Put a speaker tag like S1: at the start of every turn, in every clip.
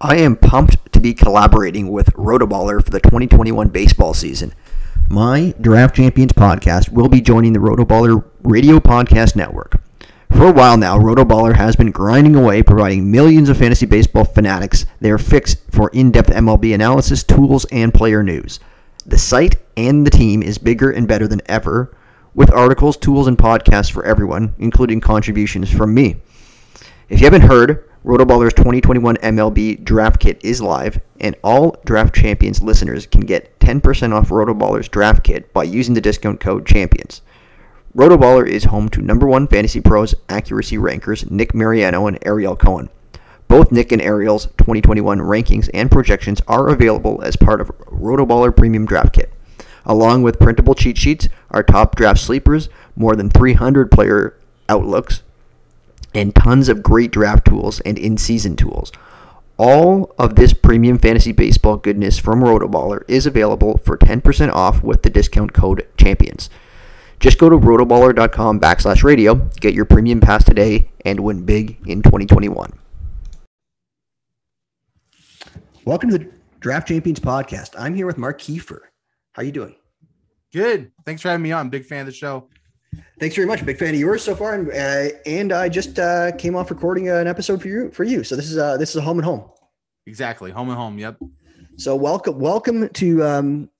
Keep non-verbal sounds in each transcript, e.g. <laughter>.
S1: I am pumped to be collaborating with Rotoballer for the 2021 baseball season. My Draft Champions podcast will be joining the Rotoballer Radio Podcast Network. For a while now, Rotoballer has been grinding away, providing millions of fantasy baseball fanatics their fix for in depth MLB analysis, tools, and player news. The site and the team is bigger and better than ever, with articles, tools, and podcasts for everyone, including contributions from me. If you haven't heard, Rotoballer's 2021 MLB Draft Kit is live, and all Draft Champions listeners can get 10% off Rotoballer's Draft Kit by using the discount code CHAMPIONS. Rotoballer is home to number one fantasy pros accuracy rankers Nick Mariano and Ariel Cohen. Both Nick and Ariel's 2021 rankings and projections are available as part of Rotoballer Premium Draft Kit. Along with printable cheat sheets, our top draft sleepers, more than 300 player outlooks, and tons of great draft tools and in season tools. All of this premium fantasy baseball goodness from Rotoballer is available for 10% off with the discount code CHAMPIONS. Just go to rotoballer.com backslash radio, get your premium pass today, and win big in 2021. Welcome to the Draft Champions podcast. I'm here with Mark Kiefer. How are you doing?
S2: Good. Thanks for having me on. Big fan of the show.
S1: Thanks very much. Big fan of yours so far, and uh, and I just uh, came off recording an episode for you for you. So this is uh, this is a home and home.
S2: Exactly, home and home. Yep.
S1: So welcome welcome to um,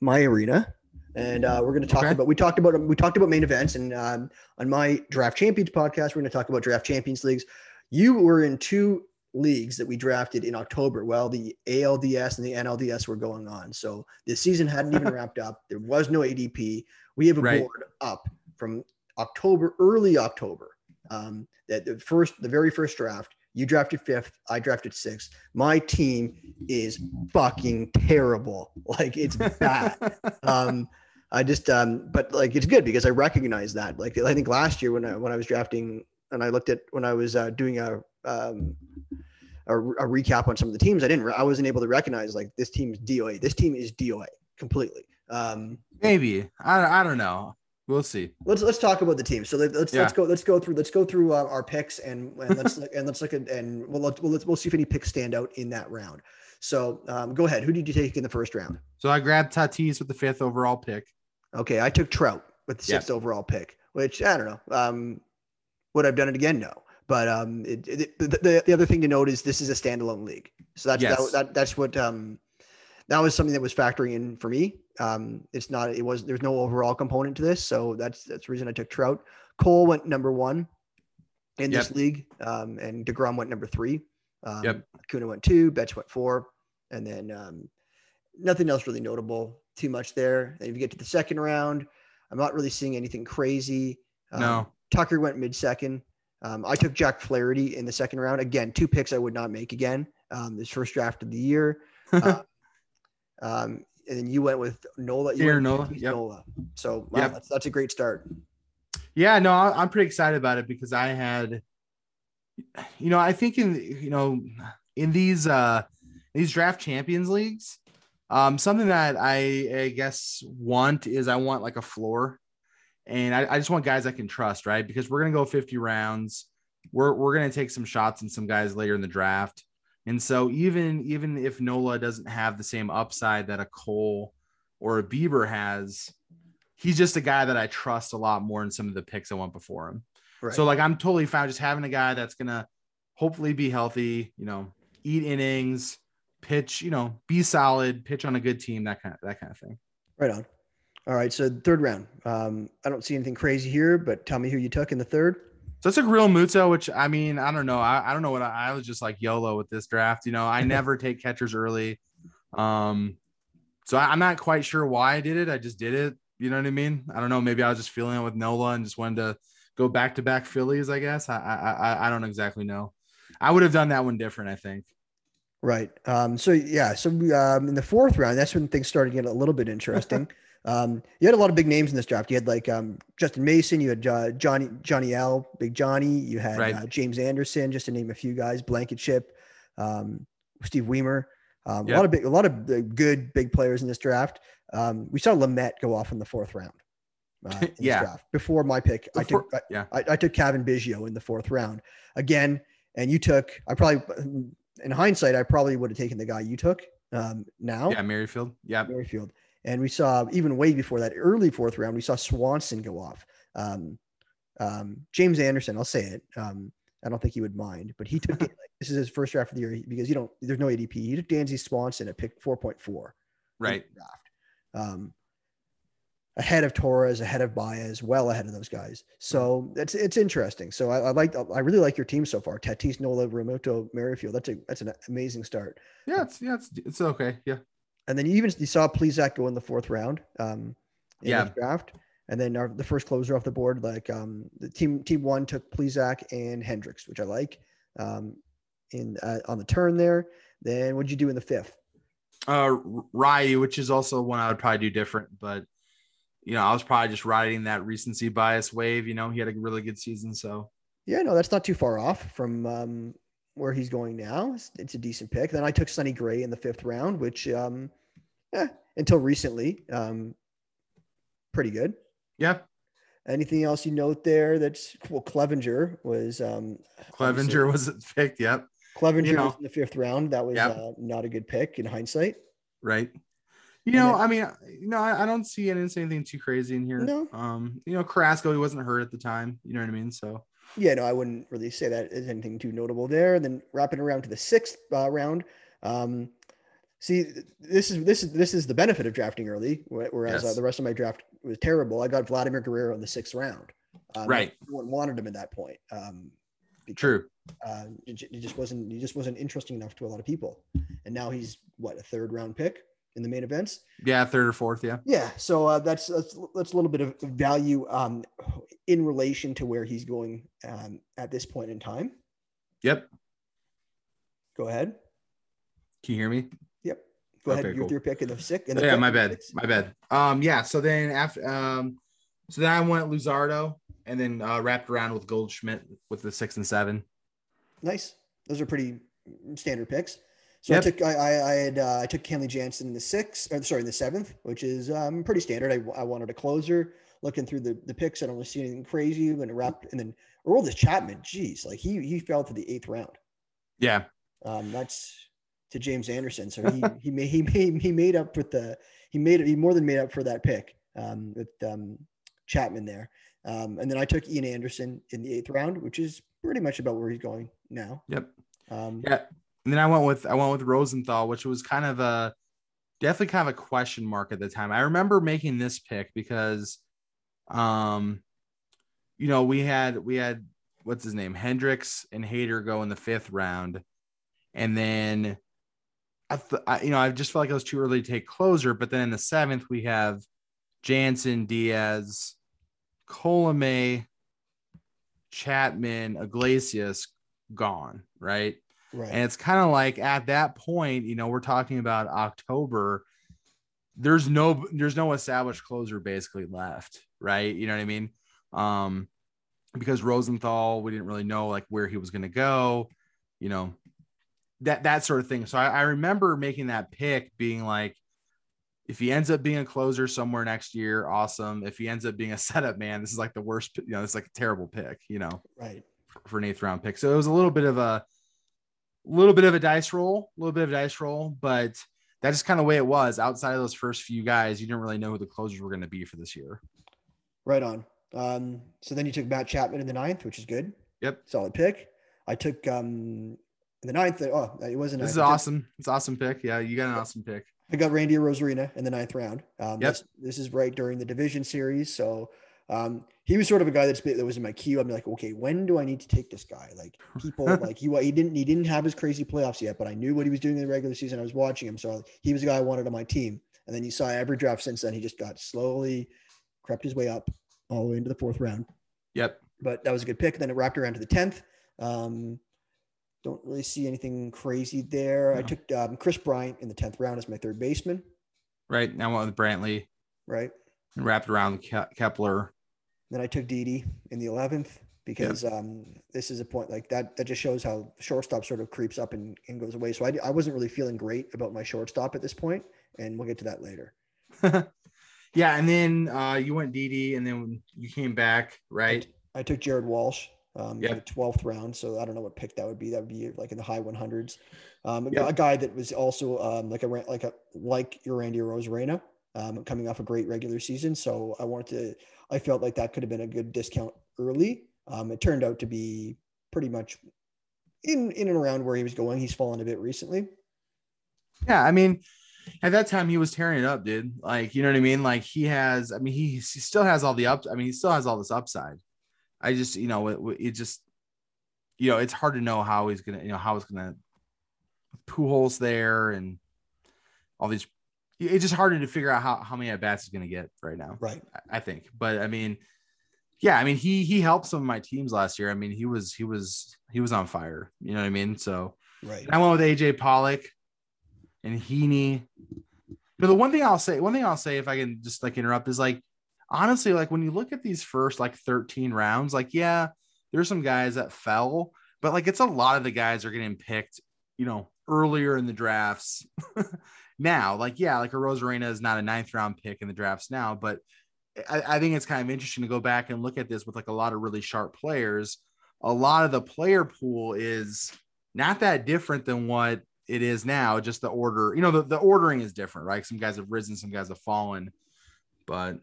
S1: my arena, and uh, we're going to talk
S2: Okay.
S1: about we talked about we talked about main events, and um, on my Draft Champions podcast, we're going to talk about Draft Champions leagues. You were in two leagues that we drafted in October. Well, the ALDS and the NLDS were going on, so the season hadn't even <laughs> wrapped up. There was no ADP. We have a
S2: Right.
S1: board up from October, early October. Um, that the first, the very first draft, you drafted fifth, I drafted sixth. My team is fucking terrible. <laughs> Like it's bad. <laughs> um, I just, um, but like it's good because I recognize that. Like I think last year when I when I was drafting and I looked at when I was uh, doing a um, a, a recap on some of the teams, I didn't, I wasn't able to recognize like this team is DOA. This team is DOA completely. Um,
S2: Maybe. I, I don't know. We'll see.
S1: let's let's talk about the team. So let, let's let's go let's go through let's go through uh, our picks and and let's look, and let's look at and we'll let's, we'll let's we'll see if any picks stand out in that round. So um, go ahead. Who did you take in the first round?
S2: So I grabbed Tatis with the fifth overall pick.
S1: Okay, I took Trout with the
S2: Yeah.
S1: sixth overall pick, which I don't know. Um, would I've done it again? No. But um, it, it, the, the, the other thing to note is this is a standalone league, so that's
S2: Yes.
S1: that, that, that's what um, that was something that was factoring in for me. Um, it's not it was there's no overall component to this, so that's that's the reason I took Trout. Cole went number one in this
S2: Yep.
S1: league, um, and Degrom went number three. Um,
S2: Yep.
S1: Acuna went two, Betts went four, and then um, nothing else really notable too much there. And if you get to the second round, I'm not really seeing anything crazy. Um,
S2: No.
S1: Tucker went mid second. Um, I took Jack Flaherty in the second round. Again, two picks I would not make again. Um, this first draft of the year. <laughs> Uh, um, and then you went with Nola. You went
S2: Nola, yep.
S1: Nola. So wow,
S2: Yep.
S1: that's, that's a great start.
S2: Yeah, no, I'm pretty excited about it because I had, you know, I think in you know in these uh these draft champions leagues, um, something that I I guess want is I want like a floor, and I, I just want guys I can trust, right? Because we're gonna go 50 rounds, we're we're gonna take some shots and some guys later in the draft, and so even even if Nola doesn't have the same upside that a Cole or a Bieber has, he's just a guy that I trust a lot more in some of the picks I went before him.
S1: Right.
S2: So like I'm totally fine just having a guy that's gonna hopefully be healthy, you know, eat innings, pitch, you know, be solid, pitch on a good team, that kind of that kind of thing.
S1: right on. All right. So third round. Um, I don't see anything crazy here, but tell me who you took in the third.
S2: So it's a Realmuto, which I mean, I don't know. I, I don't know what I, I was just like YOLO with this draft. You know, I <laughs> never take catchers early. Um, so I, I'm not quite sure why I did it. I just did it. You know what I mean? I don't know. Maybe I was just feeling it with Nola and just wanted to go back to back Phillies. I guess I, I I I don't exactly know. I would have done that one different. I think.
S1: Right. Um, so yeah. So um, in the fourth round, that's when things started getting a little bit interesting. <laughs> um, you had a lot of big names in this draft. You had like um, Justin Mason. You had uh, Johnny Johnny L, Big Johnny. You had
S2: Right.
S1: uh, James Anderson, just to name a few guys. Blankenship, um, Steve Weimer. Um, A lot of big, a lot of uh, good big players in this draft. Um, we saw Lamet go off in the fourth round. Uh, <laughs> in this
S2: Yeah.
S1: draft. Before my pick, I took
S2: Before- yeah.
S1: I, I took Cavan Biggio in the fourth round again, and you took I probably in hindsight, I probably would have taken the guy you took um, now.
S2: Yeah, Merrifield. Yeah,
S1: Merrifield. And we saw even way before that early fourth round, we saw Swanson go off. Um, um, James Anderson, I'll say it. Um, I don't think he would mind, but he took <laughs> this is his first draft of the year because you don't there's no ADP. He took Dansby Swanson at pick 4.4.
S2: Right.
S1: Draft. Um, ahead of Torres, ahead of Baez, well ahead of those guys. So it's it's interesting. So I, I like I really like your team so far. Tatis, Nola, Realmuto, Merrifield. That's a that's an amazing start.
S2: Yeah, it's yeah, it's, it's okay. Yeah.
S1: And then you even you saw Plesac go in the fourth round. Um, in
S2: yeah.
S1: draft. And then our, the first closer off the board, like um, the team team one took Plesac and Hendricks, which I like. Um, in uh, on the turn there. Then what'd you do in the fifth?
S2: Uh, Ryu, which is also one I would probably do different, but you know, I was probably just riding that recency bias wave. You know, he had a really good season, so
S1: yeah, no, that's not too far off from um, where he's going now. It's, it's, a decent pick. Then I took Sonny Gray in the fifth round, which um, yeah, until recently, um, pretty good.
S2: Yeah.
S1: Anything else you note there? That's well, Clevinger was um,
S2: Clevinger was picked. Yep.
S1: Clevinger you know, was in the fifth round. That was yep. uh, not a good pick in hindsight.
S2: Right. You know, then, I mean, you know, I, I don't see anything too crazy in here. No. Um, you know, Carrasco, he wasn't hurt at the time. You know what I mean? So.
S1: Yeah, no, I wouldn't really say that is anything too notable there. And then wrapping around to the sixth uh, round. Um, see, this is this is this is the benefit of drafting early, whereas uh, yes. uh, the rest of my draft was terrible. I got Vladimir Guerrero in the sixth round.
S2: Um, right.
S1: No one wanted him at that point. Um,
S2: because, True.
S1: Uh, it, it, just wasn't. He just wasn't interesting enough to a lot of people. And now he's what a third round pick in the main events.
S2: Yeah, third or fourth. Yeah.
S1: Yeah. So uh, that's, that's that's a little bit of value um, in relation to where he's going um, at this point in time.
S2: Yep.
S1: Go ahead.
S2: Can you hear me?
S1: Yep. Go okay, ahead. Cool. Your pick in the sick.
S2: In the yeah, my bad. My bad. Um. Yeah. So then after um, so then I went Luzardo and then uh, wrapped around with Goldschmidt with the six and seven.
S1: Nice. Those are pretty standard picks. So yep. I took I, I, I had uh, I took Kenley Jansen in the sixth, or sorry, in the seventh, which is um, pretty standard. I, I wanted a closer. Looking through the, the picks, I don't really see anything crazy. And wrapped, and then Aroldis Chapman, geez, like he he fell to the eighth round.
S2: Yeah,
S1: um, that's to James Anderson. So he he made he made he made up with the he made he more than made up for that pick um, with um, Chapman there. Um, and then I took Ian Anderson in the eighth round, which is pretty much about where he's going now.
S2: Yep. Um, yeah. And then I went with I went with Rosenthal, which was kind of a definitely kind of a question mark at the time. I remember making this pick because, um, you know, we had we had what's his name Hendricks and Hader go in the fifth round, and then I, th- I you know I just felt like it was too early to take closer. But then in the seventh we have Jansen, Diaz, Colome, Chapman, Iglesias gone, right? Right. And it's kind of like at that point, you know, we're talking about October. There's no there's no established closer basically left, right? You know what I mean? Um, because Rosenthal, we didn't really know like where he was going to go, you know, that that sort of thing. So I, I remember making that pick, being like, if he ends up being a closer somewhere next year, awesome. If he ends up being a <laughs> setup man, this is like the worst, you know, it's like a terrible pick, you know,
S1: right
S2: for, for an eighth round pick. So it was a little bit of a little bit of a dice roll, a little bit of a dice roll, but that's just kind of the way it was. Outside of those first few guys, you didn't really know who the closers were going to be for this year.
S1: Right on. Um, so then you took Matt Chapman in the ninth, which is good.
S2: Yep.
S1: Solid pick. I took um in the ninth. Oh, it wasn't.
S2: This is awesome. It's awesome pick. Yeah, you got an awesome pick.
S1: I got Randy Arozarena in the ninth round. Um, yep. This, this, is right during the division series. So um, he was sort of a guy that's that was in my queue. I'm like, okay, when do I need to take this guy? Like <laughs> people like he he didn't he didn't have his crazy playoffs yet, but I knew what he was doing in the regular season. I was watching him, so he was a guy I wanted on my team. And then you saw every draft since then, he just got slowly crept his way up all the way into the fourth round.
S2: Yep.
S1: But that was a good pick. Then it wrapped around to the tenth. Um, don't really see anything crazy there. No. I took um, Kris Bryant in the tenth round as my third baseman.
S2: Right now, I went with Brantley.
S1: Right.
S2: And wrapped around Ke- Kepler.
S1: Then I took Didi in the eleventh because yep. um, this is a point like that. That just shows how shortstop sort of creeps up and, and goes away. So I, I wasn't really feeling great about my shortstop at this point, and we'll get to that later. <laughs>
S2: yeah, and then uh, you went Didi, and then you came back, right?
S1: I, I took Jared Walsh um,
S2: Yep.
S1: in the twelfth round. So I don't know what pick that would be. That would be like in the high one hundreds. Um, a
S2: Yep.
S1: a guy that was also um, like a like a like your Randy Arozarena, um, coming off a great regular season. So I wanted to. I felt like that could have been a good discount early. Um, it turned out to be pretty much in in and around where he was going. He's fallen a bit recently.
S2: Yeah, I mean, at that time he was tearing it up, dude. Like, you know what I mean? Like he has, I mean, he, he still has all the up. I mean, he still has all this upside. I just, you know, it, it just, you know, it's hard to know how he's gonna, you know, how it's gonna poo holes there and all these. It's just harder to figure out how, how many at bats he's gonna get right now.
S1: Right.
S2: I- I think, but I mean, yeah, I mean, he he helped some of my teams last year. I mean, he was he was he was on fire. You know what I mean? So
S1: Right.
S2: I went with AJ Pollock and Heaney. But the one thing I'll say, one thing I'll say, if I can just like interrupt, is like honestly, like when you look at these first like 13 rounds, like yeah, there's some guys that fell, but like it's a lot of the guys are getting picked, you know, earlier in the drafts. <laughs> now, like yeah, like a Arozarena is not a ninth round pick in the drafts now, but I, I think it's kind of interesting to go back and look at this with like a lot of really sharp players. A lot of the player pool is not that different than what it is now. Just the order, you know, the, the ordering is different, right? Some guys have risen, some guys have fallen, but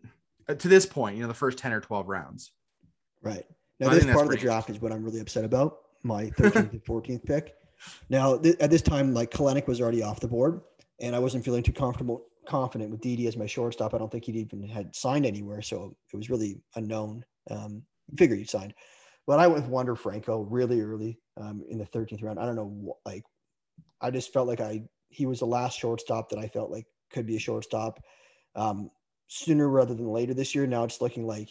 S2: uh, to this point, you know, the first 10 or 12 rounds.
S1: Right. Now,
S2: I
S1: this part of the draft is what I'm really upset about. My 13th and 14th pick. Now, th- at this time, like Kelenic was already off the board, and I wasn't feeling too comfortable, confident with Didi as my shortstop. I don't think he'd even had signed anywhere, so it was really unknown. Um, figured he'd signed, but I went with Wander Franco really early um, in the 13th round. I don't know, like, I just felt like I he was the last shortstop that I felt like could be a shortstop um, sooner rather than later this year. Now it's looking like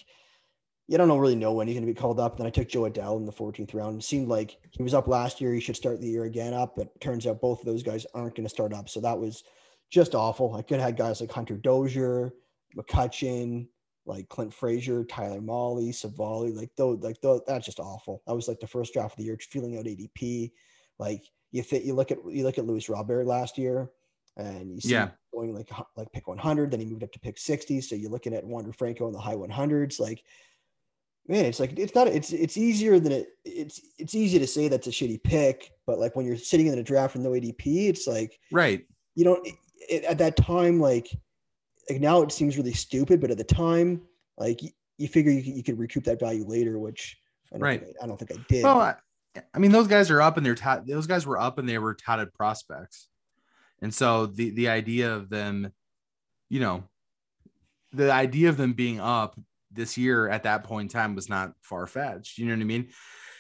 S1: you don't know really know when he's going to be called up. Then I took Joe Adell in the 14th round. It seemed like he was up last year. He should start the year again up, but turns out both of those guys aren't going to start up. So that was just awful. I could have had guys like Hunter Dozier, McCutcheon, like Clint Frazier, Tyler Molly, Savali, like those, like those, that's just awful. That was like the first draft of the year, feeling out ADP. Like you think you look at you look at Luis Robert last year, and you see
S2: Yeah.
S1: him going like like pick 100, then he moved up to pick 60. So you're looking at Wander Franco in the high 100s, like man, it's like it's not it's it's easier than it it's it's easy to say that's a shitty pick, but like when you're sitting in a draft with no ADP, it's like
S2: Right.
S1: you don't it, it- at that time like like now it seems really stupid, but at the time like you, you figure you, could- you could recoup that value later, which I don't
S2: Right.
S1: think I, I don't think I did.
S2: Well, I, I mean, those guys are up and they're tout those guys were up and they were touted prospects. And so the the idea of them, you know, the idea of them being up this year at that point in time was not far fetched. You know what I mean?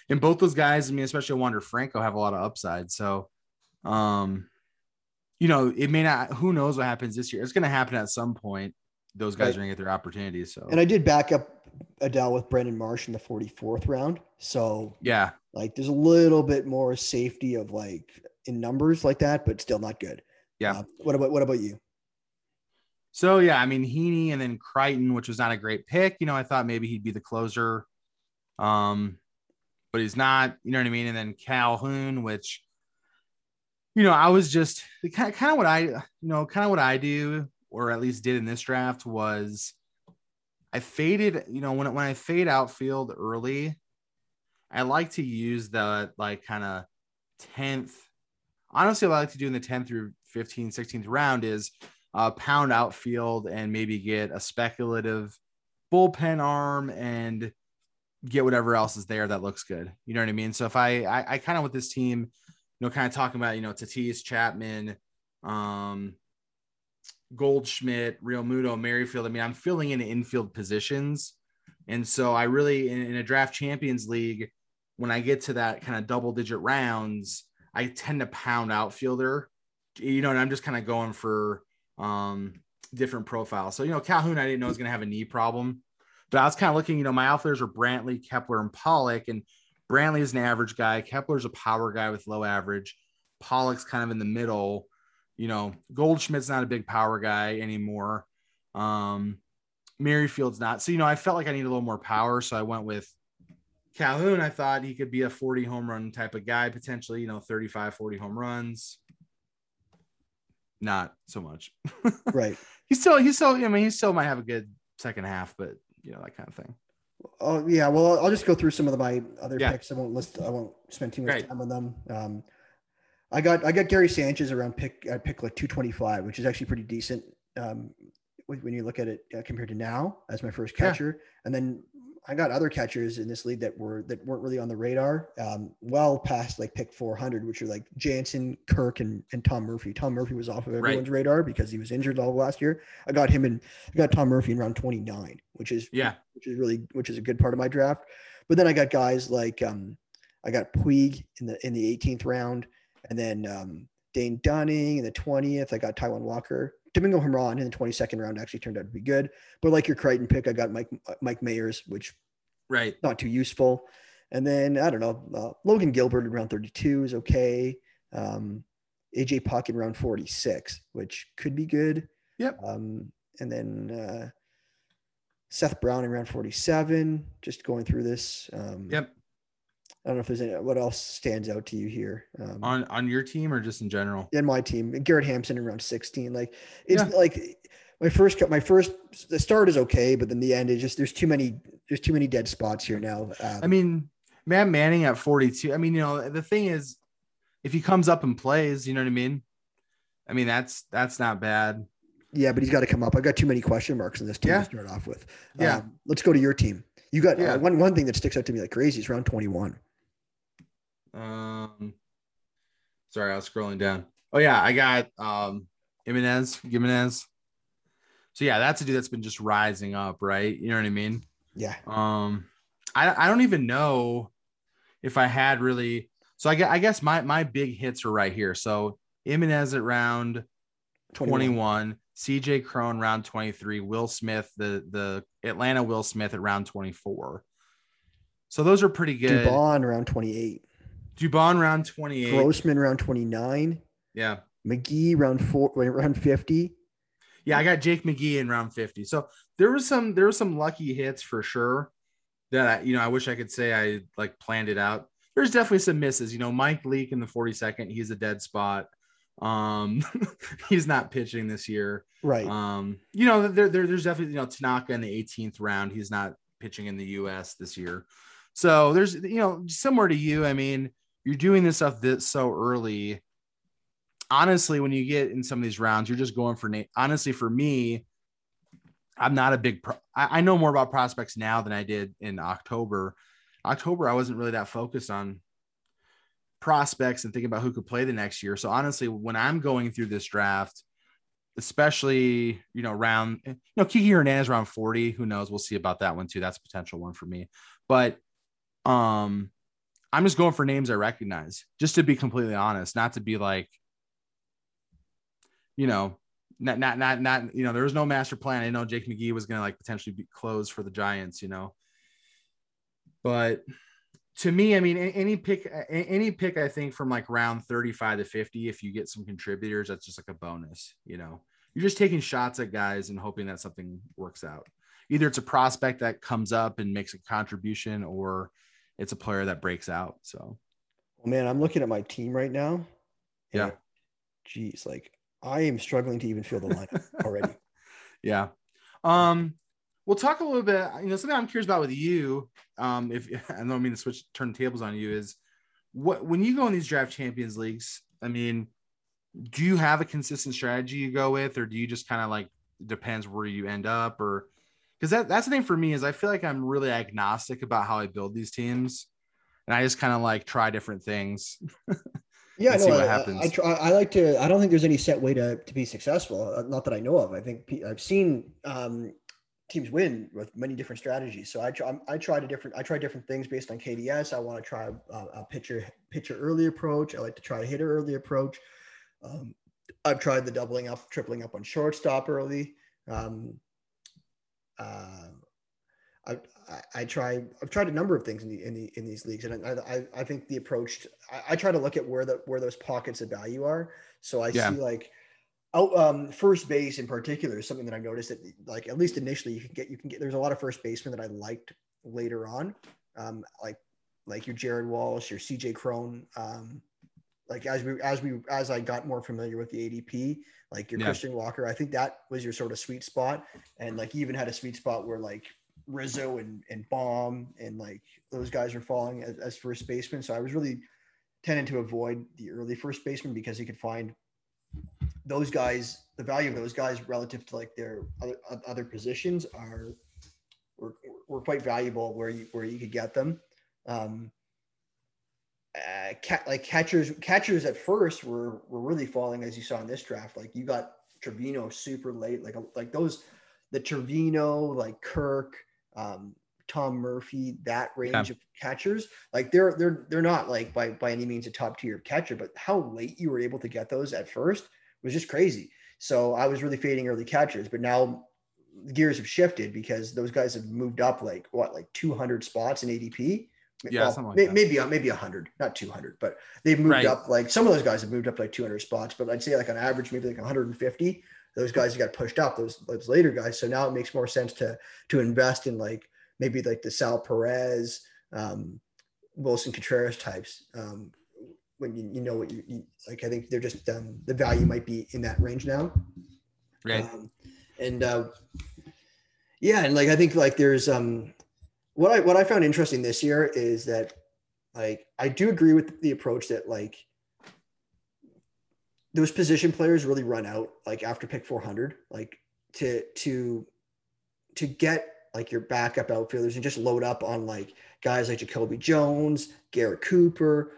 S2: And both those guys, I mean, especially Wander Franco, have a lot of upside. So, um, you know, it may not. Who knows what happens this year? It's going to happen at some point. Those guys
S1: Right.
S2: are going to get their opportunities. So,
S1: and I did back up Adell with Brandon Marsh in the 44th round. So
S2: yeah,
S1: like there's a little bit more safety of like in numbers like that, but still not good.
S2: Yeah.
S1: Uh, what about what about you?
S2: So yeah, I mean Heaney and then Crichton, which was not a great pick. You know, I thought maybe he'd be the closer. Um, but he's not, you know what I mean? And then Calhoun, which you know, I was just kind of, kind of what I, you know, kind of what I do, or at least did in this draft was I faded, you know, when when I fade outfield early, I like to use the like kind of 10th. Honestly, what I like to do in the 10th through 15th, 16th round is uh, pound outfield and maybe get a speculative bullpen arm and get whatever else is there that looks good. You know what I mean? So if I, I, I kind of with this team, you know, kind of talking about, you know, Tatis, Chapman, um, Goldschmidt, Realmuto, Merrifield. I mean, I'm filling in infield positions. And so I really, in, in a draft champions league, when I get to that kind of double digit rounds, I tend to pound outfielder, you know, and I'm just kind of going for um, different profiles. So, you know, Calhoun, I didn't know was going to have a knee problem, but I was kind of looking, you know, my outfielders are Brantley, Kepler, and Pollock. And Brantley is an average guy. Kepler's a power guy with low average. Pollock's kind of in the middle. You know, Goldschmidt's not a big power guy anymore. Um, Merrifield's not. So, you know, I felt like I needed a little more power. So I went with Calhoun. I thought he could be a 40 home run type of guy, potentially, you know, 35, 40 home runs. Not so much.
S1: Right. <laughs>
S2: He's still, he's still, I mean, he still might have a good second half, but you know, that kind of thing.
S1: Oh yeah, well I'll just go through some of the, my other
S2: Yeah.
S1: picks. I won't list. I won't spend too much
S2: Great.
S1: time on them. Um, I got I got Gary Sanchez around pick at pick like two twenty five, which is actually pretty decent um, when you look at it uh, compared to now as my first
S2: Yeah.
S1: catcher. And then I got other catchers in this league that were that weren't really on the radar, um, well past like pick four hundred, which are like Jansen, Kirk, and and Tom Murphy. Tom Murphy was off of everyone's radar because he was injured all last year. I got him in. I got Tom Murphy in round twenty nine, which is
S2: Yeah.
S1: which is really which is a good part of my draft. But then I got guys like um, I got Puig in the in the 18th round, and then um, Dane Dunning in the 20th. I got Taijuan Walker. Domingo Germán in the 22nd round actually turned out to be good. But like your Crichton pick, I got Mike Mike Mayers, which
S2: Right.
S1: not too useful. And then I don't know, uh, Logan Gilbert in round 32 is okay. Um, AJ Puk in round 46, which could be good.
S2: Yep.
S1: Um, and then uh, Seth Brown in round 47, just going through this. Um,
S2: Yep.
S1: I don't know if there's any, what else stands out to you here. Um,
S2: On on your team or just in general?
S1: in my team, Garrett Hampson in round 16. Like it's like my first cut, my first, the start is okay, but then the end is just, there's too many, there's too many dead spots here now. Um,
S2: I mean, Matt Manning at 42. I mean, you know, the thing is, if he comes up and plays, you know what I mean? I mean, that's that's not bad.
S1: Yeah, but he's got to come up. I've got too many question marks in this team
S2: Yeah.
S1: to start off with.
S2: Yeah.
S1: Um, let's go to your team. You got
S2: Yeah.
S1: uh, one one thing that sticks out to me like crazy is round 21.
S2: Um, sorry, I was scrolling down. Oh yeah, I got um Jimenez, Jimenez. So yeah, that's a dude that's been just rising up, right? You know what I mean?
S1: Yeah.
S2: Um, I I don't even know if I had really. So I guess I guess my my big hits are right here. So Jimenez at round 21, CJ Cron round 23, Will Smith, the the Atlanta Will Smith at round 24. So those are pretty good.
S1: Dubon round 28.
S2: Dubon round 28.
S1: Grossman round 29.
S2: Yeah.
S1: McGee round four round 50.
S2: Yeah, I got Jake McGee in round 50. So there was some there was some lucky hits for sure that I, you know, I wish I could say I like planned it out. There's definitely some misses. You know, Mike Leake in the 42nd, he's a dead spot. Um <laughs> he's not pitching this year.
S1: Right.
S2: Um, you know, there, there there's definitely you know Tanaka in the 18th round. He's not pitching in the US this year. So there's you know, similar to you, I mean, you're doing this stuff this so early. Honestly, when you get in some of these rounds, you're just going for name. Honestly, for me, I'm not a big pro- I, I know more about prospects now than I did in October. October, I wasn't really that focused on prospects and thinking about who could play the next year. So honestly, when I'm going through this draft, especially you know round you know Kiki Hernandez around 40 who knows we'll see about that one too that's a potential one for me but um I'm just going for names I recognize just to be completely honest not to be like you know not not not not you know there was no master plan. I know Jake McGee was going to like potentially be closed for the Giants you know? But to me, I mean, any pick, any pick, I think from like round 35 to 50, if you get some contributors, that's just like a bonus, you know, you're just taking shots at guys and hoping that something works out. Either it's a prospect that comes up and makes a contribution or it's a player that breaks out. So,
S1: Well, man, I'm looking at my team right now.
S2: Yeah.
S1: Geez, like I am struggling to even feel the lineup <laughs> already.
S2: yeah. Um, we'll talk a little bit, you know, something I'm curious about with you. Um, if <laughs> I don't mean to switch turn tables on you is what, when you go in these draft champions leagues, I mean, do you have a consistent strategy you go with, or do you just kind of like depends where you end up or because that, that's the thing for me is I feel like I'm really agnostic about how I build these teams. And I just kind of like try different things. <laughs>
S1: Yeah, no,
S2: see what
S1: I,
S2: happens.
S1: I, try. I like to. I don't think there's any set way to to be successful. uh, Not that I know of. I think I've seen um, teams win with many different strategies. So I try. I try to different. I try different things based on KDS. I want to try a, a pitcher pitcher early approach. I like to try a hitter early approach. Um, I've tried the doubling up, tripling up on shortstop early. Um, uh, I, I, I try. I've tried a number of things in the in the in these leagues, and I I, I think the approach. I, I try to look at where the where those pockets of value are. So I
S2: Yeah.
S1: see like out um, first base in particular is something that I've noticed that like at least initially you can get you can get. There's a lot of first basemen that I liked later on, um, like like your Jared Walsh, your CJ Cron. Um, like as we as we as I got more familiar with the ADP, like your
S2: Yeah.
S1: Christian Walker, I think that was your sort of sweet spot, and like you even had a sweet spot where like Rizzo and and Bomb and like those guys were falling as, as first baseman. So I was really tending to avoid the early first baseman because he could find those guys. The value of those guys relative to like their other, other positions are were, were quite valuable where you where you could get them. Um, uh, cat, like catchers, catchers at first were were really falling as you saw in this draft. Like you got Trevino super late, like like those the Trevino, like Kirk, um, Tom Murphy, that range yeah. of catchers. Like they're they're they're not like by by any means a top tier catcher, but how late you were able to get those at first was just crazy. So I was really fading early catchers, but now the gears have shifted because those guys have moved up like what like 200 spots in ADP
S2: yeah, well, like
S1: maybe maybe maybe hundred, not two hundred, but they've moved right. up. Like some of those guys have moved up like two hundred spots, but I'd say like on average, maybe like one hundred and fifty. Those guys got pushed up. Those those later guys. So now it makes more sense to to invest in like maybe like the Sal Perez, um, Willson Contreras types. Um, when you, you know what you, you, like, I think they're just um, the value might be in that range now.
S2: Right. Um,
S1: and uh, yeah, and like I think like there's um what I what I found interesting this year is that like I do agree with the approach that like those position players really run out like after pick 400 like to to to get like your backup outfielders and just load up on like guys like Jacoby Jones, Garrett Cooper,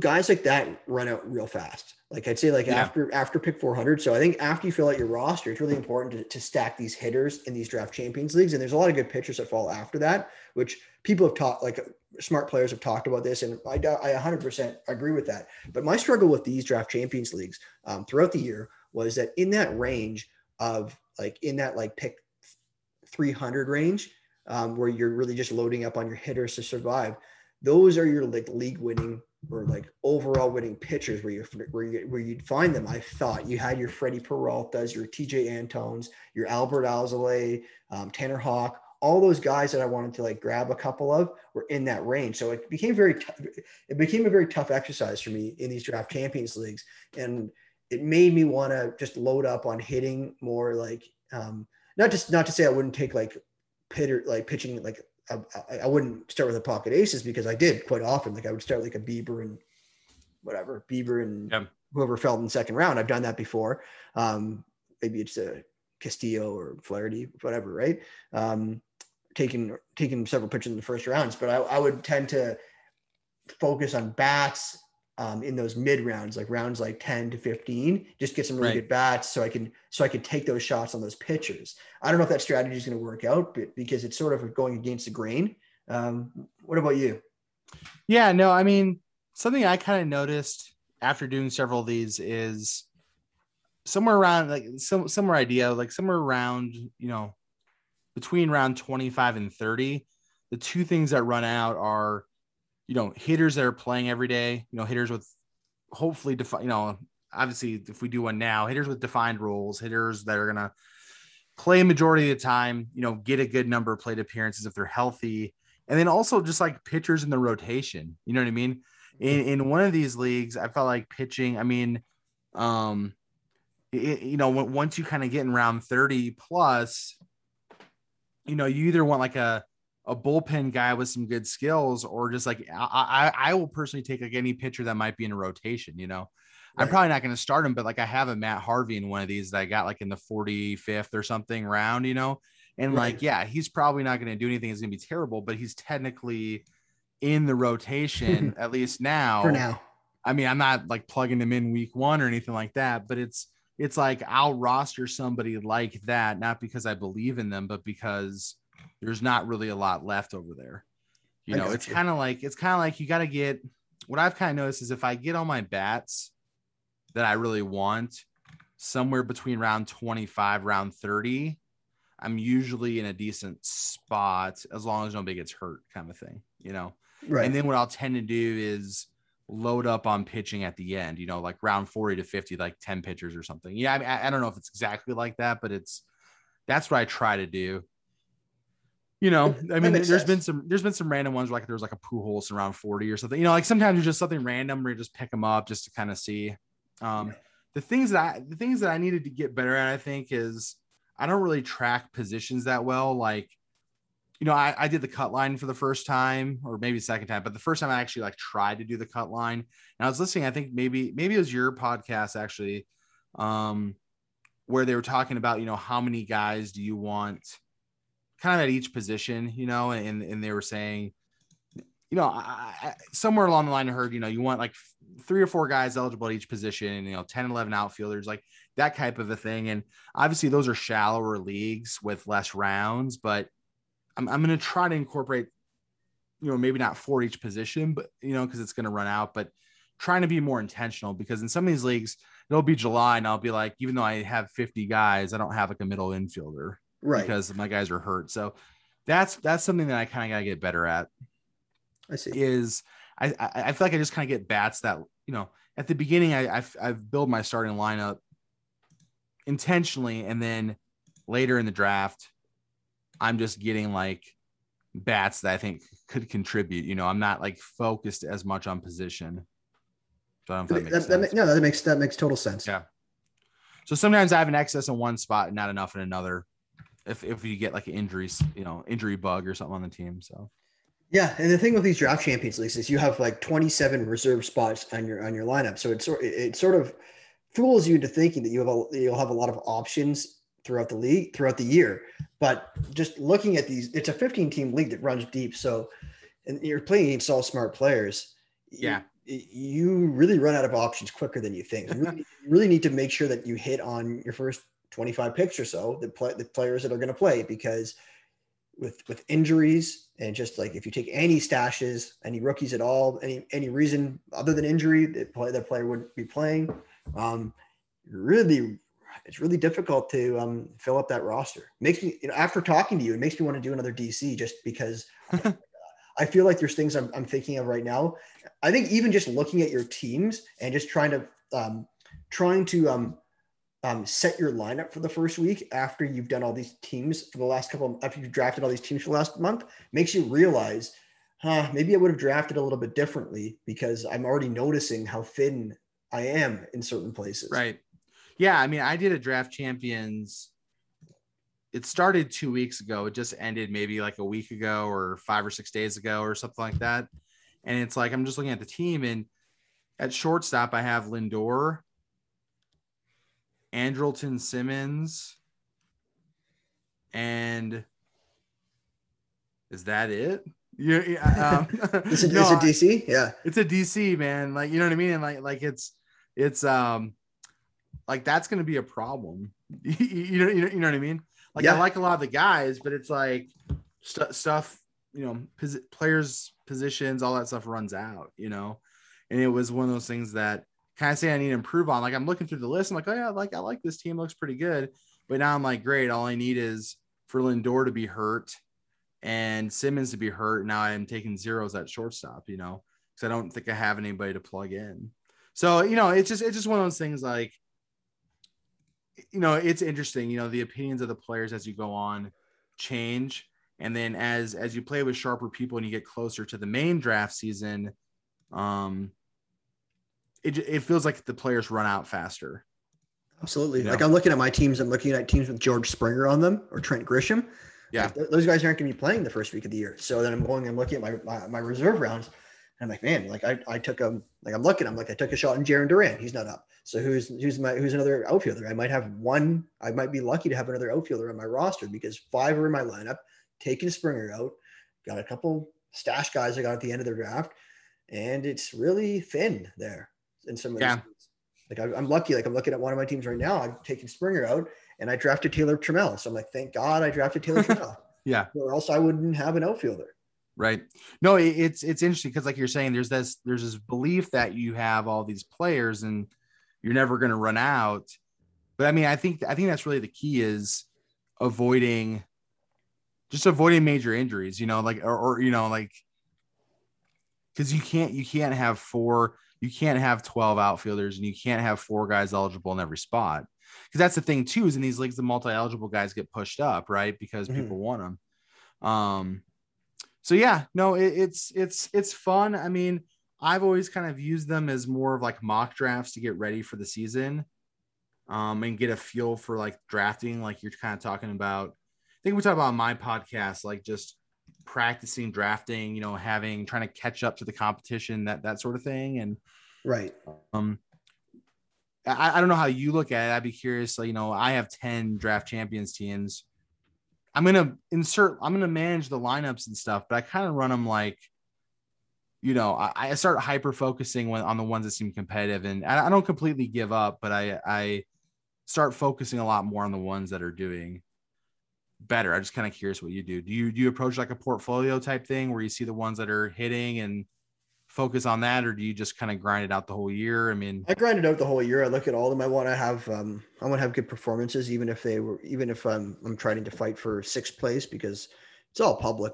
S1: guys like that run out real fast. Like I'd say, like yeah. after after pick 400. So I think after you fill out your roster, it's really important to, to stack these hitters in these draft champions leagues. And there's a lot of good pitchers that fall after that, which people have talked like smart players have talked about this, and I, I 100% agree with that. But my struggle with these draft champions leagues um, throughout the year was that in that range of like in that like pick 300 range, um, where you're really just loading up on your hitters to survive, those are your like league winning or like overall winning pitchers where you where you where you'd find them. I thought you had your Freddie Peralta's, your Tejay Antones, your Adbert Alzolay, um, Tanner Houck. all those guys that I wanted to like grab a couple of were in that range. So it became very t- it became a very tough exercise for me in these draft champions leagues, and it made me want to just load up on hitting more like um, not just not to say I wouldn't take like pitter like pitching like I, I, wouldn't start with a pocket aces because I did quite often. Like I would start like a Bieber and whatever Bieber and yeah. whoever fell in the second round. I've done that before. Um, maybe it's a Castillo or Flaherty, whatever, right? Um, taking taking several pitches in the first rounds, but I, I would tend to focus on bats um, in those mid rounds, like rounds like 10 to 15, just get some really right. good bats so I can so I can take those shots on those pitchers. I don't know if that strategy is going to work out, but because it's sort of going against the grain. Um, what about you?
S2: Yeah, no, I mean something I kind of noticed after doing several of these is somewhere around like some somewhere idea like somewhere around you know between round 25 and 30 the two things that run out are you know, hitters that are playing every day, you know, hitters with hopefully define, you know, obviously if we do one now, hitters with defined roles, hitters that are going to play a majority of the time, you know, get a good number of plate appearances if they're healthy. And then also just like pitchers in the rotation, you know what I mean? In, in one of these leagues, I felt like pitching, I mean, um, it, you know, once you kind of get in round 30 plus, you know, you either want like a, a bullpen guy with some good skills, or just like I, I, I will personally take like any pitcher that might be in a rotation. You know, right. I'm probably not going to start him, but like I have a Matt Harvey in one of these that I got like in the 45th or something round. You know, and right. like yeah, he's probably not going to do anything. It's going to be terrible, but he's technically in the rotation <laughs> at least now.
S1: For now,
S2: I mean, I'm not like plugging him in week one or anything like that, but it's it's like I'll roster somebody like that, not because I believe in them, but because there's not really a lot left over there. You know, it's kind of like it's kind of like you got to get what I've kind of noticed is if I get all my bats that I really want somewhere between round 25, round 30, I'm usually in a decent spot as long as nobody gets hurt, kind of thing, you know. Right. And then what I'll tend to do is load up on pitching at the end, you know, like round 40 to 50, like 10 pitchers or something. Yeah, I, I don't know if it's exactly like that, but it's that's what I try to do you know, <laughs> I mean, there's sense. been some there's been some random ones where like there was like a Pujols around 40 or something. You know, like sometimes there's just something random where you just pick them up just to kind of see. Um, the things that I the things that I needed to get better at, I think, is I don't really track positions that well. Like you know, I, I did the cut line for the first time, or maybe second time, but the first time I actually like tried to do the cut line. And I was listening, I think maybe maybe it was your podcast actually, um, where they were talking about, you know, how many guys do you want kind of at each position, you know, and and they were saying, you know, I, I, somewhere along the line I heard, you know, you want like three or four guys eligible at each position, you know, 10, 11 outfielders, like that type of a thing. And obviously those are shallower leagues with less rounds, but I'm, I'm going to try to incorporate, you know, maybe not for each position, but, you know, because it's going to run out, but trying to be more intentional because in some of these leagues, it'll be July and I'll be like, even though I have 50 guys, I don't have like a middle infielder
S1: right
S2: because my guys are hurt. So that's, that's something that I kind of got to get better at
S1: I see.
S2: is I, I, I feel like I just kind of get bats that, you know, at the beginning, I, I've, I've built my starting lineup intentionally. And then later in the draft, I'm just getting like bats that I think could contribute. You know, I'm not like focused as much on position. So I don't that
S1: That- that no, that makes that makes total sense.
S2: Yeah. So sometimes I have an excess in one spot and not enough in another. If if you get like an injuries, you know, injury bug or something on the team. So
S1: Yeah, and the thing with these draft champions leagues is you have like 27 reserve spots on your on your lineup, so it sort it, it sort of fools you into thinking that you have a you'll have a lot of options throughout the league throughout the year. But just looking at these, it's a 15 team league that runs deep, so and you're playing against all smart players. you-
S2: Yeah.
S1: you really run out of options quicker than you think. You really, you really need to make sure that you hit on your first 25 picks or so the play the players that are going to play because with with injuries and just like if you take any stashes, any rookies at all, any any reason other than injury that play that player would be playing, um, really it's really difficult to um, fill up that roster. Makes me you know after talking to you, it makes me want to do another DC just because <laughs> I feel like there's things I'm, I'm thinking of right now. I think even just looking at your teams and just trying to um, trying to um, um, set your lineup for the first week after you've done all these teams for the last couple of, after you've drafted all these teams for the last month makes you realize huh, maybe I would have drafted a little bit differently because I'm already noticing how thin I am in certain places.
S2: right. Yeah, I mean, I did a draft champions. It started two weeks ago. It just ended maybe like a week ago or five or six days ago or something like that. And it's like I'm just looking at the team, and at shortstop I have Lindor, Andrelton Simmons, and is that it? Yeah, yeah, <laughs> um,
S1: Is it, <laughs>
S2: no,
S1: is it
S2: I-
S1: DC? Yeah.
S2: it's a DC man. Like you know what I mean, and like like it's it's um like that's gonna be a problem. <laughs> you, know you know you know what I mean. Like
S1: Yeah.
S2: I like a lot of the guys, but it's like stu stuff you know posi- players positions all that stuff runs out. You know, and it was one of those things that kind of say I need to improve on. Like I'm looking through the list, I'm like oh yeah, like I like this team looks pretty good, but now I'm like great. All I need is for Lindor to be hurt and Simmons to be hurt. Now I'm taking zeros at shortstop. You know because I don't think I have anybody to plug in. So you know, it's just it's just one of those things like you know, it's interesting. You know, the opinions of the players as you go on change, and then as as you play with sharper people and you get closer to the main draft season, um, it it feels like the players run out faster.
S1: Absolutely.
S2: Yeah.
S1: Like I'm looking at my teams, I'm looking at teams with George Springer on them or Trent Grisham.
S2: Yeah.
S1: Like, th- those guys aren't going to be playing the first week of the year. So then I'm going and looking at my, my, my reserve rounds. And I'm like, man, like I, I took a, like I'm looking, I'm like, I took a shot in Jarren Duran. He's not up. So who's, who's my, who's another outfielder? I might have one, I might be lucky to have another outfielder on my roster because five are in my lineup, taking Springer out, got a couple stash guys I got at the end of the draft. And it's really thin there in some of
S2: Yeah.
S1: these. teams. Like I, I'm lucky. Like I'm looking at one of my teams right now. I've taken Springer out, and I drafted Taylor Trammell. So I'm like, thank God I drafted Taylor <laughs> Trammell,
S2: Yeah.
S1: or else I wouldn't have an outfielder.
S2: Right. No, it- it's it's interesting because like you're saying, there's this there's this belief that you have all these players and you're never going to run out. But I mean, I think I think that's really the key is avoiding just avoiding major injuries. You know, like or, or you know like because you can't you can't have four you can't have 12 outfielders and you can't have four guys eligible in every spot. Because that's the thing too is in these leagues the multi-eligible guys get pushed up right? Because
S1: Mhm.
S2: people want them um so yeah no it, it's it's it's fun. I mean i've always kind of used them as more of like mock drafts to get ready for the season um and get a feel for like drafting like you're kind of talking about. I think we talked about on my podcast like just practicing drafting, you know, having trying to catch up to the competition, that that sort of thing. And
S1: right.
S2: Um I, I don't know how you look at it. I'd be curious. Like, you know, I have 10 draft champions teams. I'm gonna insert, I'm gonna manage the lineups and stuff, but I kind of run them like, you know, I, I start hyper focusing when, on the ones that seem competitive, and I, I don't completely give up, but I I start focusing a lot more on the ones that are doing better. I'm just kind of curious what you do. Do you do you approach like a portfolio type thing where you see the ones that are hitting and focus on that, or do you just kind of grind it out the whole year? I mean,
S1: I grind it out the whole year. I look at all of them. I want to have um, I want to have good performances, even if they were, even if I'm I'm trying to fight for sixth place because it's all public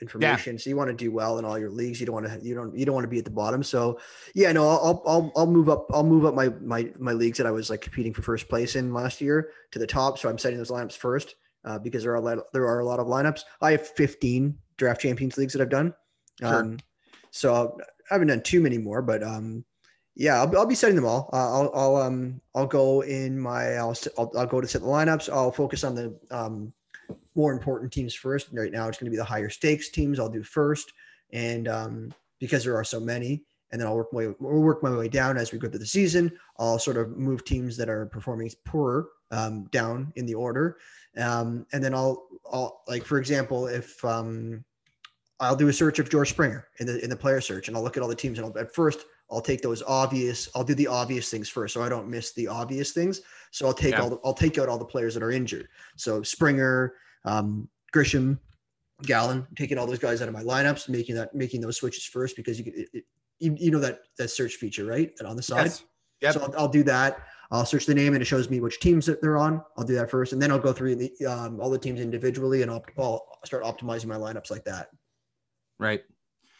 S1: information. Yeah. So you want to do well in all your leagues. You don't want to you don't you don't want to be at the bottom. So yeah, no, I'll I'll I'll move up. I'll move up my my my leagues that I was like competing for first place in last year to the top. So I'm setting those lineups first uh, because there are a lot there are a lot of lineups. I have 15 draft champions leagues that I've done. Sure. Um, so I haven't done too many more, but um, yeah, I'll, I'll be setting them all. Uh, I'll, I'll, um, I'll go in my, I'll, I'll, I'll, go to set the lineups. I'll focus on the um, more important teams first. Right now, it's going to be the higher stakes teams. I'll do first, and um, because there are so many, and then I'll work my work my way down as we go through the season. I'll sort of move teams that are performing poorer um, down in the order, um, and then I'll, I'll like for example, if um, I'll do a search of George Springer in the in the player search, and I'll look at all the teams. And I'll, at first, I'll take those obvious. I'll do the obvious things first, so I don't miss the obvious things. So I'll take yeah. all. The, I'll take out all the players that are injured. So Springer, um, Grisham, Gallen, taking all those guys out of my lineups, making that making those switches first because you can. It, it, you, you know that that search feature right and on the side. Yes. Yep. So I'll, I'll do that. I'll search the name and it shows me which teams that they're on. I'll do that first, and then I'll go through the, um, all the teams individually, and I'll, I'll start optimizing my lineups like that.
S2: Right.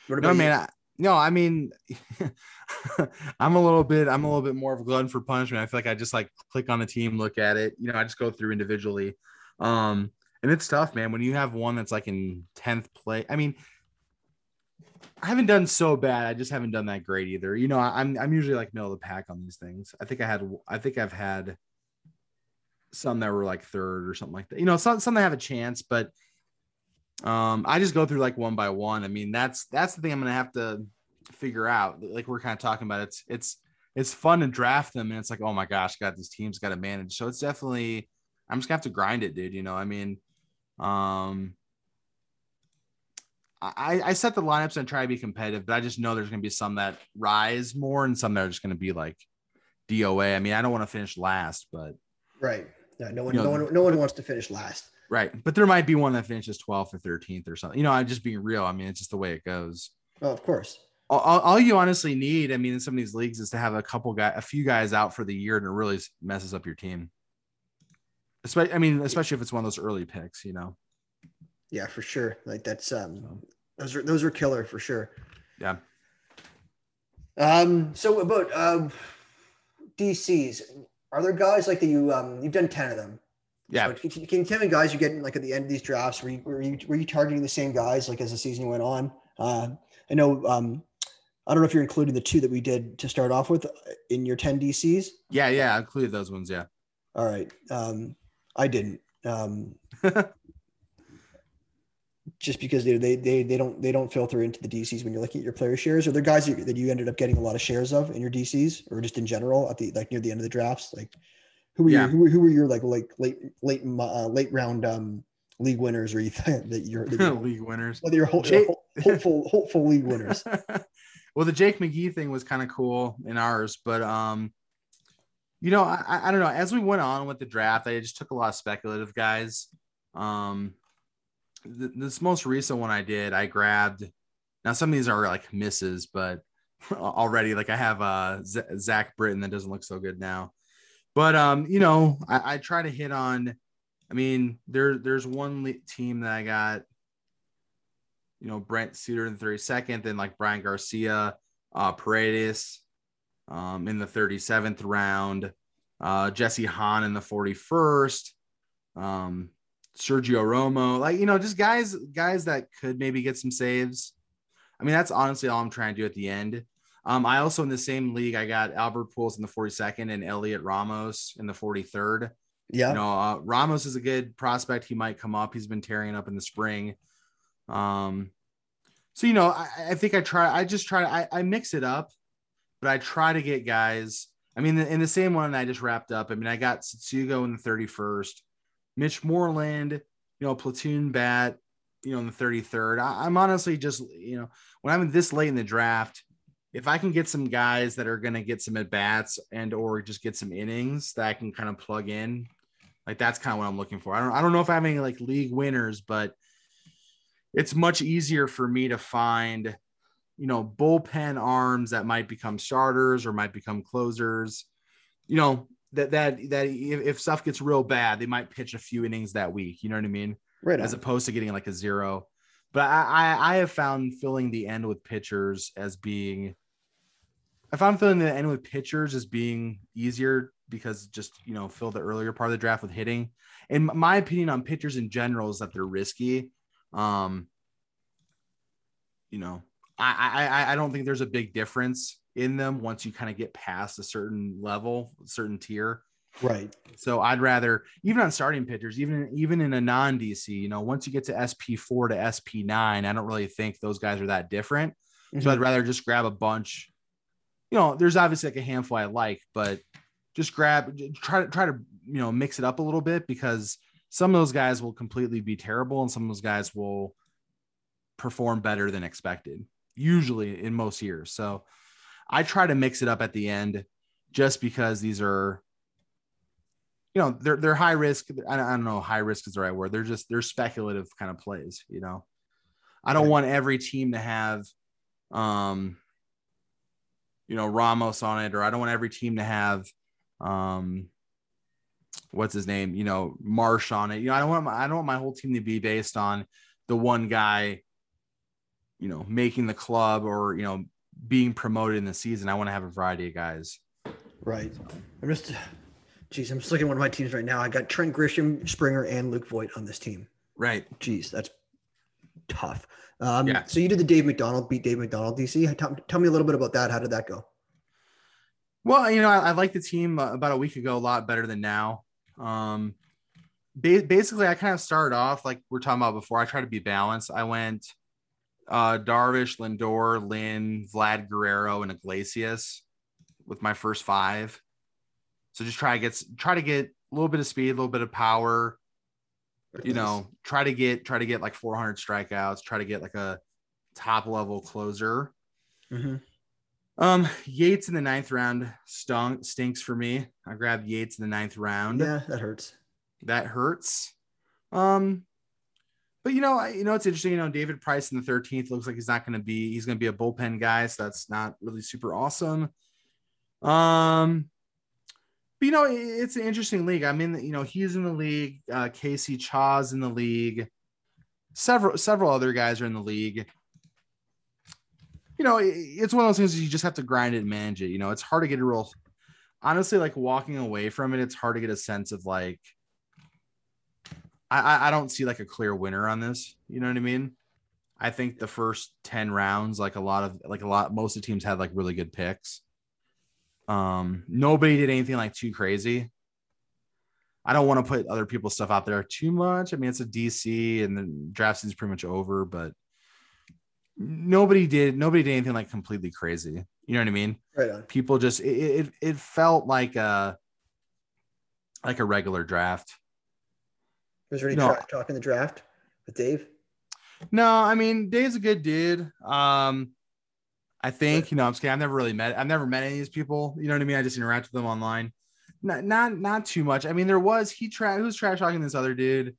S2: no, I mean, I, no, I mean, <laughs> I'm a little bit, I'm a little bit more of a glutton for punishment. I feel like I just like click on the team, look at it. You know, I just go through individually. Um, and it's tough, man. When you have one that's like in 10th place, I mean, I haven't done so bad. I just haven't done that great either. You know, I'm I'm usually like middle of the pack on these things. I think I had I think I've had some that were like third or something like that. You know, some some that have a chance, but um, I just go through like one by one. I mean, that's that's the thing I'm gonna have to figure out. Like we're kind of talking about, it's it's it's fun to draft them, and it's like, oh my gosh, got these teams got to manage. So it's definitely I'm just gonna have to grind it, dude. You know, I mean, um, I I set the lineups and try to be competitive, but I just know there's gonna be some that rise more and some that are just gonna be like DOA. I mean, I don't want to finish last, but
S1: right. Yeah, no one, you know, no one, no one wants to finish last.
S2: Right. But there might be one that finishes 12th or 13th or something. You know, I'm just being real. I mean, it's just the way it goes.
S1: Oh, of course.
S2: All, all, you honestly need, I mean, in some of these leagues is to have a couple guy, a few guys out for the year and it really messes up your team. Especially, I mean, especially if it's one of those early picks, you know?
S1: Yeah, for sure. Like that's, um, those are, those are killer for sure.
S2: Yeah.
S1: Um, so about, um, DCs, are there guys like that you, um, you've done 10 of them
S2: yeah.
S1: So can, can you tell me guys you're getting like at the end of these drafts? Were you, were you, were you targeting the same guys like as the season went on? Uh, I know. Um, I don't know if you're including the two that we did to start off with in your 10 DCs.
S2: Yeah, yeah, I included those ones. Yeah.
S1: All right. Um, I didn't. Um, <laughs> just because they, they they they don't they don't filter into the DCs when you're looking at your player shares. Are there guys that you ended up getting a lot of shares of in your DCs, or just in general at the like near the end of the drafts? Like, who were yeah. you, who, who were your like like late late uh, late round um league winners or you think <laughs> that you're, that you're <laughs>
S2: league winners
S1: whether you're, Jake- hopeful hopeful league winners <laughs>
S2: well the jake mcgee thing was kind of cool in ours but um you know I, I don't know as we went on with the draft i just took a lot of speculative guys um th- this most recent one i did i grabbed now some of these are like misses but <laughs> already like i have uh Z- zach britton that doesn't look so good now but um, you know, I, I try to hit on. I mean, there there's one team that I got. You know, Brent Suter in the 32nd, then like Bryan Garcia, uh, Paredes um, in the 37th round, uh, Jesse Hahn in the 41st, um, Sergio Romo, like you know, just guys guys that could maybe get some saves. I mean, that's honestly all I'm trying to do at the end. Um, I also in the same league, I got Albert Pujols in the 42nd and Heliot Ramos in the 43rd.
S1: Yeah.
S2: You know, uh, Ramos is a good prospect. He might come up. He's been tearing up in the spring. Um, so you know, I, I think I try. I just try. I, I mix it up, but I try to get guys. I mean, in the same one I just wrapped up. I mean, I got Tsutsugo in the thirty first, Mitch Moreland, you know, platoon bat, you know, in the thirty third. I'm honestly just you know, when I'm this late in the draft, if I can get some guys that are going to get some at bats and or just get some innings that I can kind of plug in, like that's kind of what I'm looking for. I don't I don't know if I have any like league winners, but it's much easier for me to find, you know, bullpen arms that might become starters or might become closers. You know, that that that if, if stuff gets real bad, they might pitch a few innings that week. You know what I mean?
S1: Right.
S2: As opposed to getting like a zero. But I, I, I have found filling the end with pitchers as being I found filling the end with pitchers as being easier because just you know fill the earlier part of the draft with hitting. And my opinion on pitchers in general is that they're risky. Um, you know, I, I I don't think there's a big difference in them once you kind of get past a certain level, certain tier.
S1: Right.
S2: So I'd rather even on starting pitchers, even even in a non DC, you know, once you get to SP four to SP nine, I don't really think those guys are that different. Mm-hmm. So I'd rather just grab a bunch. You know, there's obviously like a handful I like, but just grab try to try to you know mix it up a little bit because some of those guys will completely be terrible and some of those guys will perform better than expected, usually in most years. So I try to mix it up at the end just because these are, you know, they're, they're high risk. I don't know. High risk is the right word. They're just, they're speculative kind of plays, you know, I don't want every team to have, um, you know, Ramos on it, or I don't want every team to have, um, what's his name, you know, Marsh on it. You know, I don't want my, I don't want my whole team to be based on the one guy you know, making the club or, you know, being promoted in the season. I want to have a variety of guys.
S1: Right. I'm just, geez, I'm just looking at one of my teams right now. I got Trent Grisham, Springer, and Luke Voit on this team.
S2: Right.
S1: Geez, that's tough. Um, yeah. So you did the Dave McDonald, beat Dave McDonald, DC. Tell, tell me a little bit about that. How did that go?
S2: Well, you know, I, I liked the team uh, about a week ago a lot better than now. Um, ba- basically, I kind of started off like we're talking about before. I tried to be balanced. I went – uh, Darvish, Lindor, Lynn, Vlad Guerrero, and Iglesias with my first five. So just try to get try to get a little bit of speed, a little bit of power. You know, try to get try to get like 400 strikeouts. Try to get like a top level closer. Mm-hmm. Um, Yates in the ninth round stunk stinks for me. I grabbed Yates in the ninth round.
S1: Yeah, that hurts.
S2: That hurts. Um, but you know, you know, it's interesting. You know, David Price in the 13th looks like he's not going to be. He's going to be a bullpen guy, so that's not really super awesome. Um, but you know, it's an interesting league. I mean, you know, he's in the league. Uh, Casey Chaw's in the league. Several several other guys are in the league. You know, it's one of those things you just have to grind it and manage it. You know, it's hard to get a real. Honestly, like walking away from it, it's hard to get a sense of like I, I don't see like a clear winner on this. You know what I mean? I think the first 10 rounds, like a lot of like a lot, most of the teams had like really good picks. Um, nobody did anything like too crazy. I don't want to put other people's stuff out there too much. I mean, it's a DC and the draft season's pretty much over, but nobody did nobody did anything like completely crazy. You know what I mean?
S1: Right.
S2: People just it, it it felt like a like a regular draft.
S1: Was there any no. trash talk in the draft with Dave?
S2: No, I mean Dave's a good dude. Um, I think you know I'm just kidding. I've never really met. I've never met any of these people. You know what I mean? I just interact with them online. Not not not too much. I mean, there was he tra- who's trash talking this other dude,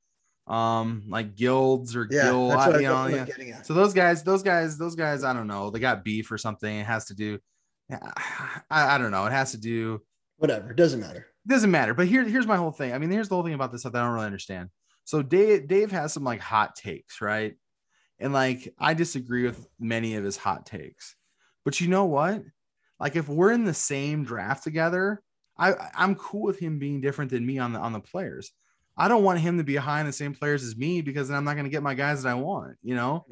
S2: um, like Guilds or
S1: yeah,
S2: Gil.
S1: I,
S2: you know, yeah. So those guys, those guys, those guys. I don't know. They got beef or something. It has to do. I, I don't know. It has to do.
S1: Whatever. It doesn't matter.
S2: It doesn't matter. But here, here's my whole thing. I mean, here's the whole thing about this stuff that I don't really understand. So Dave Dave has some like hot takes, right? And like I disagree with many of his hot takes. But you know what? Like if we're in the same draft together, I I'm cool with him being different than me on the on the players. I don't want him to be high in the same players as me because then I'm not going to get my guys that I want, you know?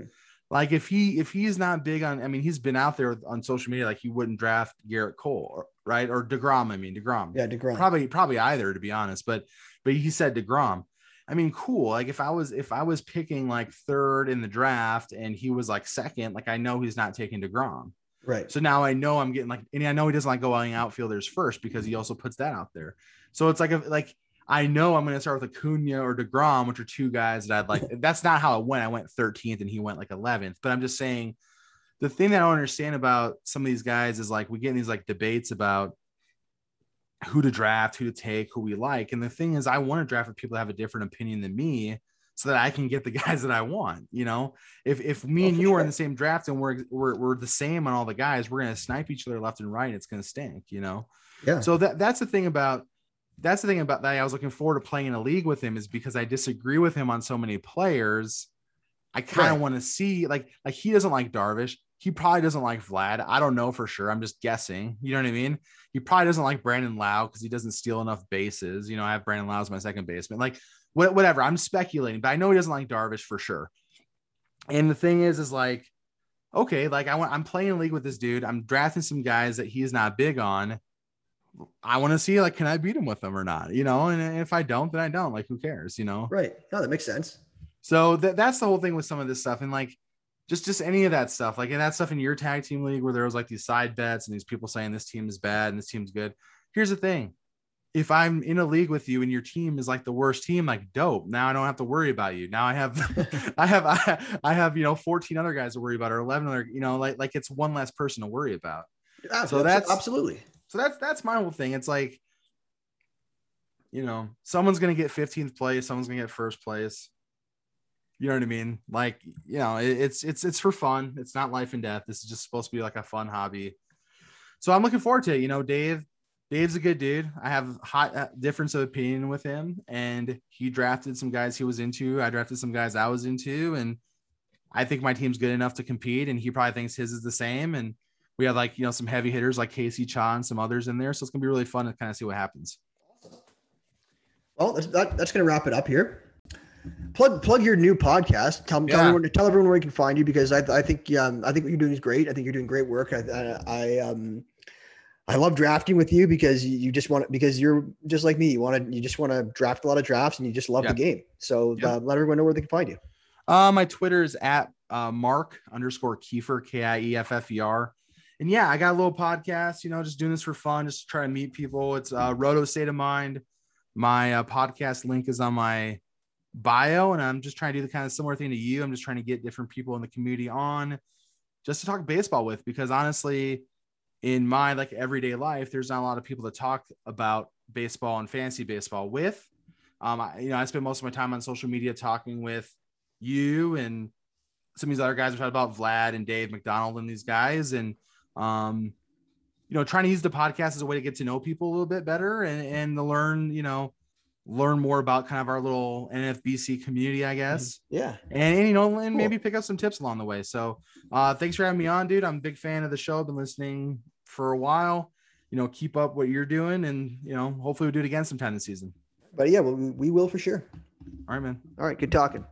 S2: Like if he if he's not big on I mean he's been out there on social media like he wouldn't draft Gerrit Cole, or, right? Or DeGrom, I mean DeGrom.
S1: Yeah, DeGrom.
S2: Probably probably either to be honest, but but he said DeGrom I mean, cool. Like if I was if I was picking like third in the draft and he was like second, like I know he's not taking Degrom.
S1: Right.
S2: So now I know I'm getting like, and I know he doesn't like going outfielders first because he also puts that out there. So it's like a like I know I'm going to start with Acuna or Degrom, which are two guys that I'd like. <laughs> That's not how it went. I went 13th and he went like 11th. But I'm just saying, the thing that I don't understand about some of these guys is like we get in these like debates about who to draft, who to take, who we like. And the thing is, I want to draft for people that have a different opinion than me so that I can get the <laughs> guys that I want. You know, if if me oh, and you sure. are in the same draft and we're, we're we're the same on all the guys, we're gonna snipe each other left and right. And it's gonna stink, you know.
S1: Yeah.
S2: So that that's the thing about that's the thing about that. I was looking forward to playing in a league with him is because I disagree with him on so many players. I kind of right. want to see like like he doesn't like Darvish. He probably doesn't like Vlad. I don't know for sure. I'm just guessing. You know what I mean? He probably doesn't like Brandon Lowe because he doesn't steal enough bases. You know, I have Brandon Lowe as my second baseman. Like whatever. I'm speculating, but I know he doesn't like Darvish for sure. And the thing is, is like, okay, like I want, I'm playing a league with this dude. I'm drafting some guys that he's not big on. I want to see like, can I beat him with them or not? You know, and if I don't, then I don't. Like, who cares? You know?
S1: Right. No, that makes sense.
S2: So that that's the whole thing with some of this stuff, and like, just just any of that stuff, like, and that stuff in your tag team league where there was like these side bets and these people saying this team is bad and this team's good. Here's the thing: if I'm in a league with you and your team is like the worst team, like dope. Now I don't have to worry about you. Now I have, <laughs> <laughs> I have, I, <laughs> I, have, you know, 14 other guys to worry about or 11 other, you know, like, like it's one less person to worry about.
S1: Yeah, so that's absolutely.
S2: So that's, that's my whole thing. It's like, you know, someone's going to get 15th place. Someone's going to get first place. You know what I mean? Like, you know, it, it's, it's, it's for fun. It's not life and death. This is just supposed to be like a fun hobby. So I'm looking forward to it. You know, Dave, Dave's a good dude. I have hot uh, difference of opinion with him, and he drafted some guys he was into. I drafted some guys I was into, and I think my team's good enough to compete. And he probably thinks his is the same. And we have like you know some heavy hitters like Casey Cha and some others in there, so it's gonna be really fun to kind of see what happens.
S1: Well, that's, that, that's gonna wrap it up here. Plug plug your new podcast. Tell, yeah. tell everyone tell everyone where you can find you because I, I think um, I think what you're doing is great. I think you're doing great work. I, I, I um I love drafting with you because you just want because you're just like me. You want to you just want to draft a lot of drafts and you just love yeah. the game. So yeah. uh, let everyone know where they can find you.
S2: Uh, my Twitter is at uh, Mark underscore Kieffer K I E F F E R. And yeah, I got a little podcast. You know, just doing this for fun, just trying to meet people. It's uh, Roto State of Mind. My uh, podcast link is on my bio, and I'm just trying to do the kind of similar thing to you. I'm just trying to get different people in the community on, just to talk baseball with, because honestly in my like everyday life, there's not a lot of people to talk about baseball and fantasy baseball with. Um, I, you know, I spend most of my time on social media talking with you and some of these other guys. We talked about Vlad and Dave McDonald and these guys, and um, you know, trying to use the podcast as a way to get to know people a little bit better and and to learn, you know, learn more about kind of our little NFBC community, I guess.
S1: Mm-hmm. Yeah.
S2: And, and you know, and cool. maybe pick up some tips along the way. So uh, thanks for having me on, dude. I'm a big fan of the show. I've been listening for a while. You know, keep up what you're doing, and you know, hopefully we'll do it again sometime this season.
S1: But yeah, well, we will for sure.
S2: All right, man.
S1: All right, good talking.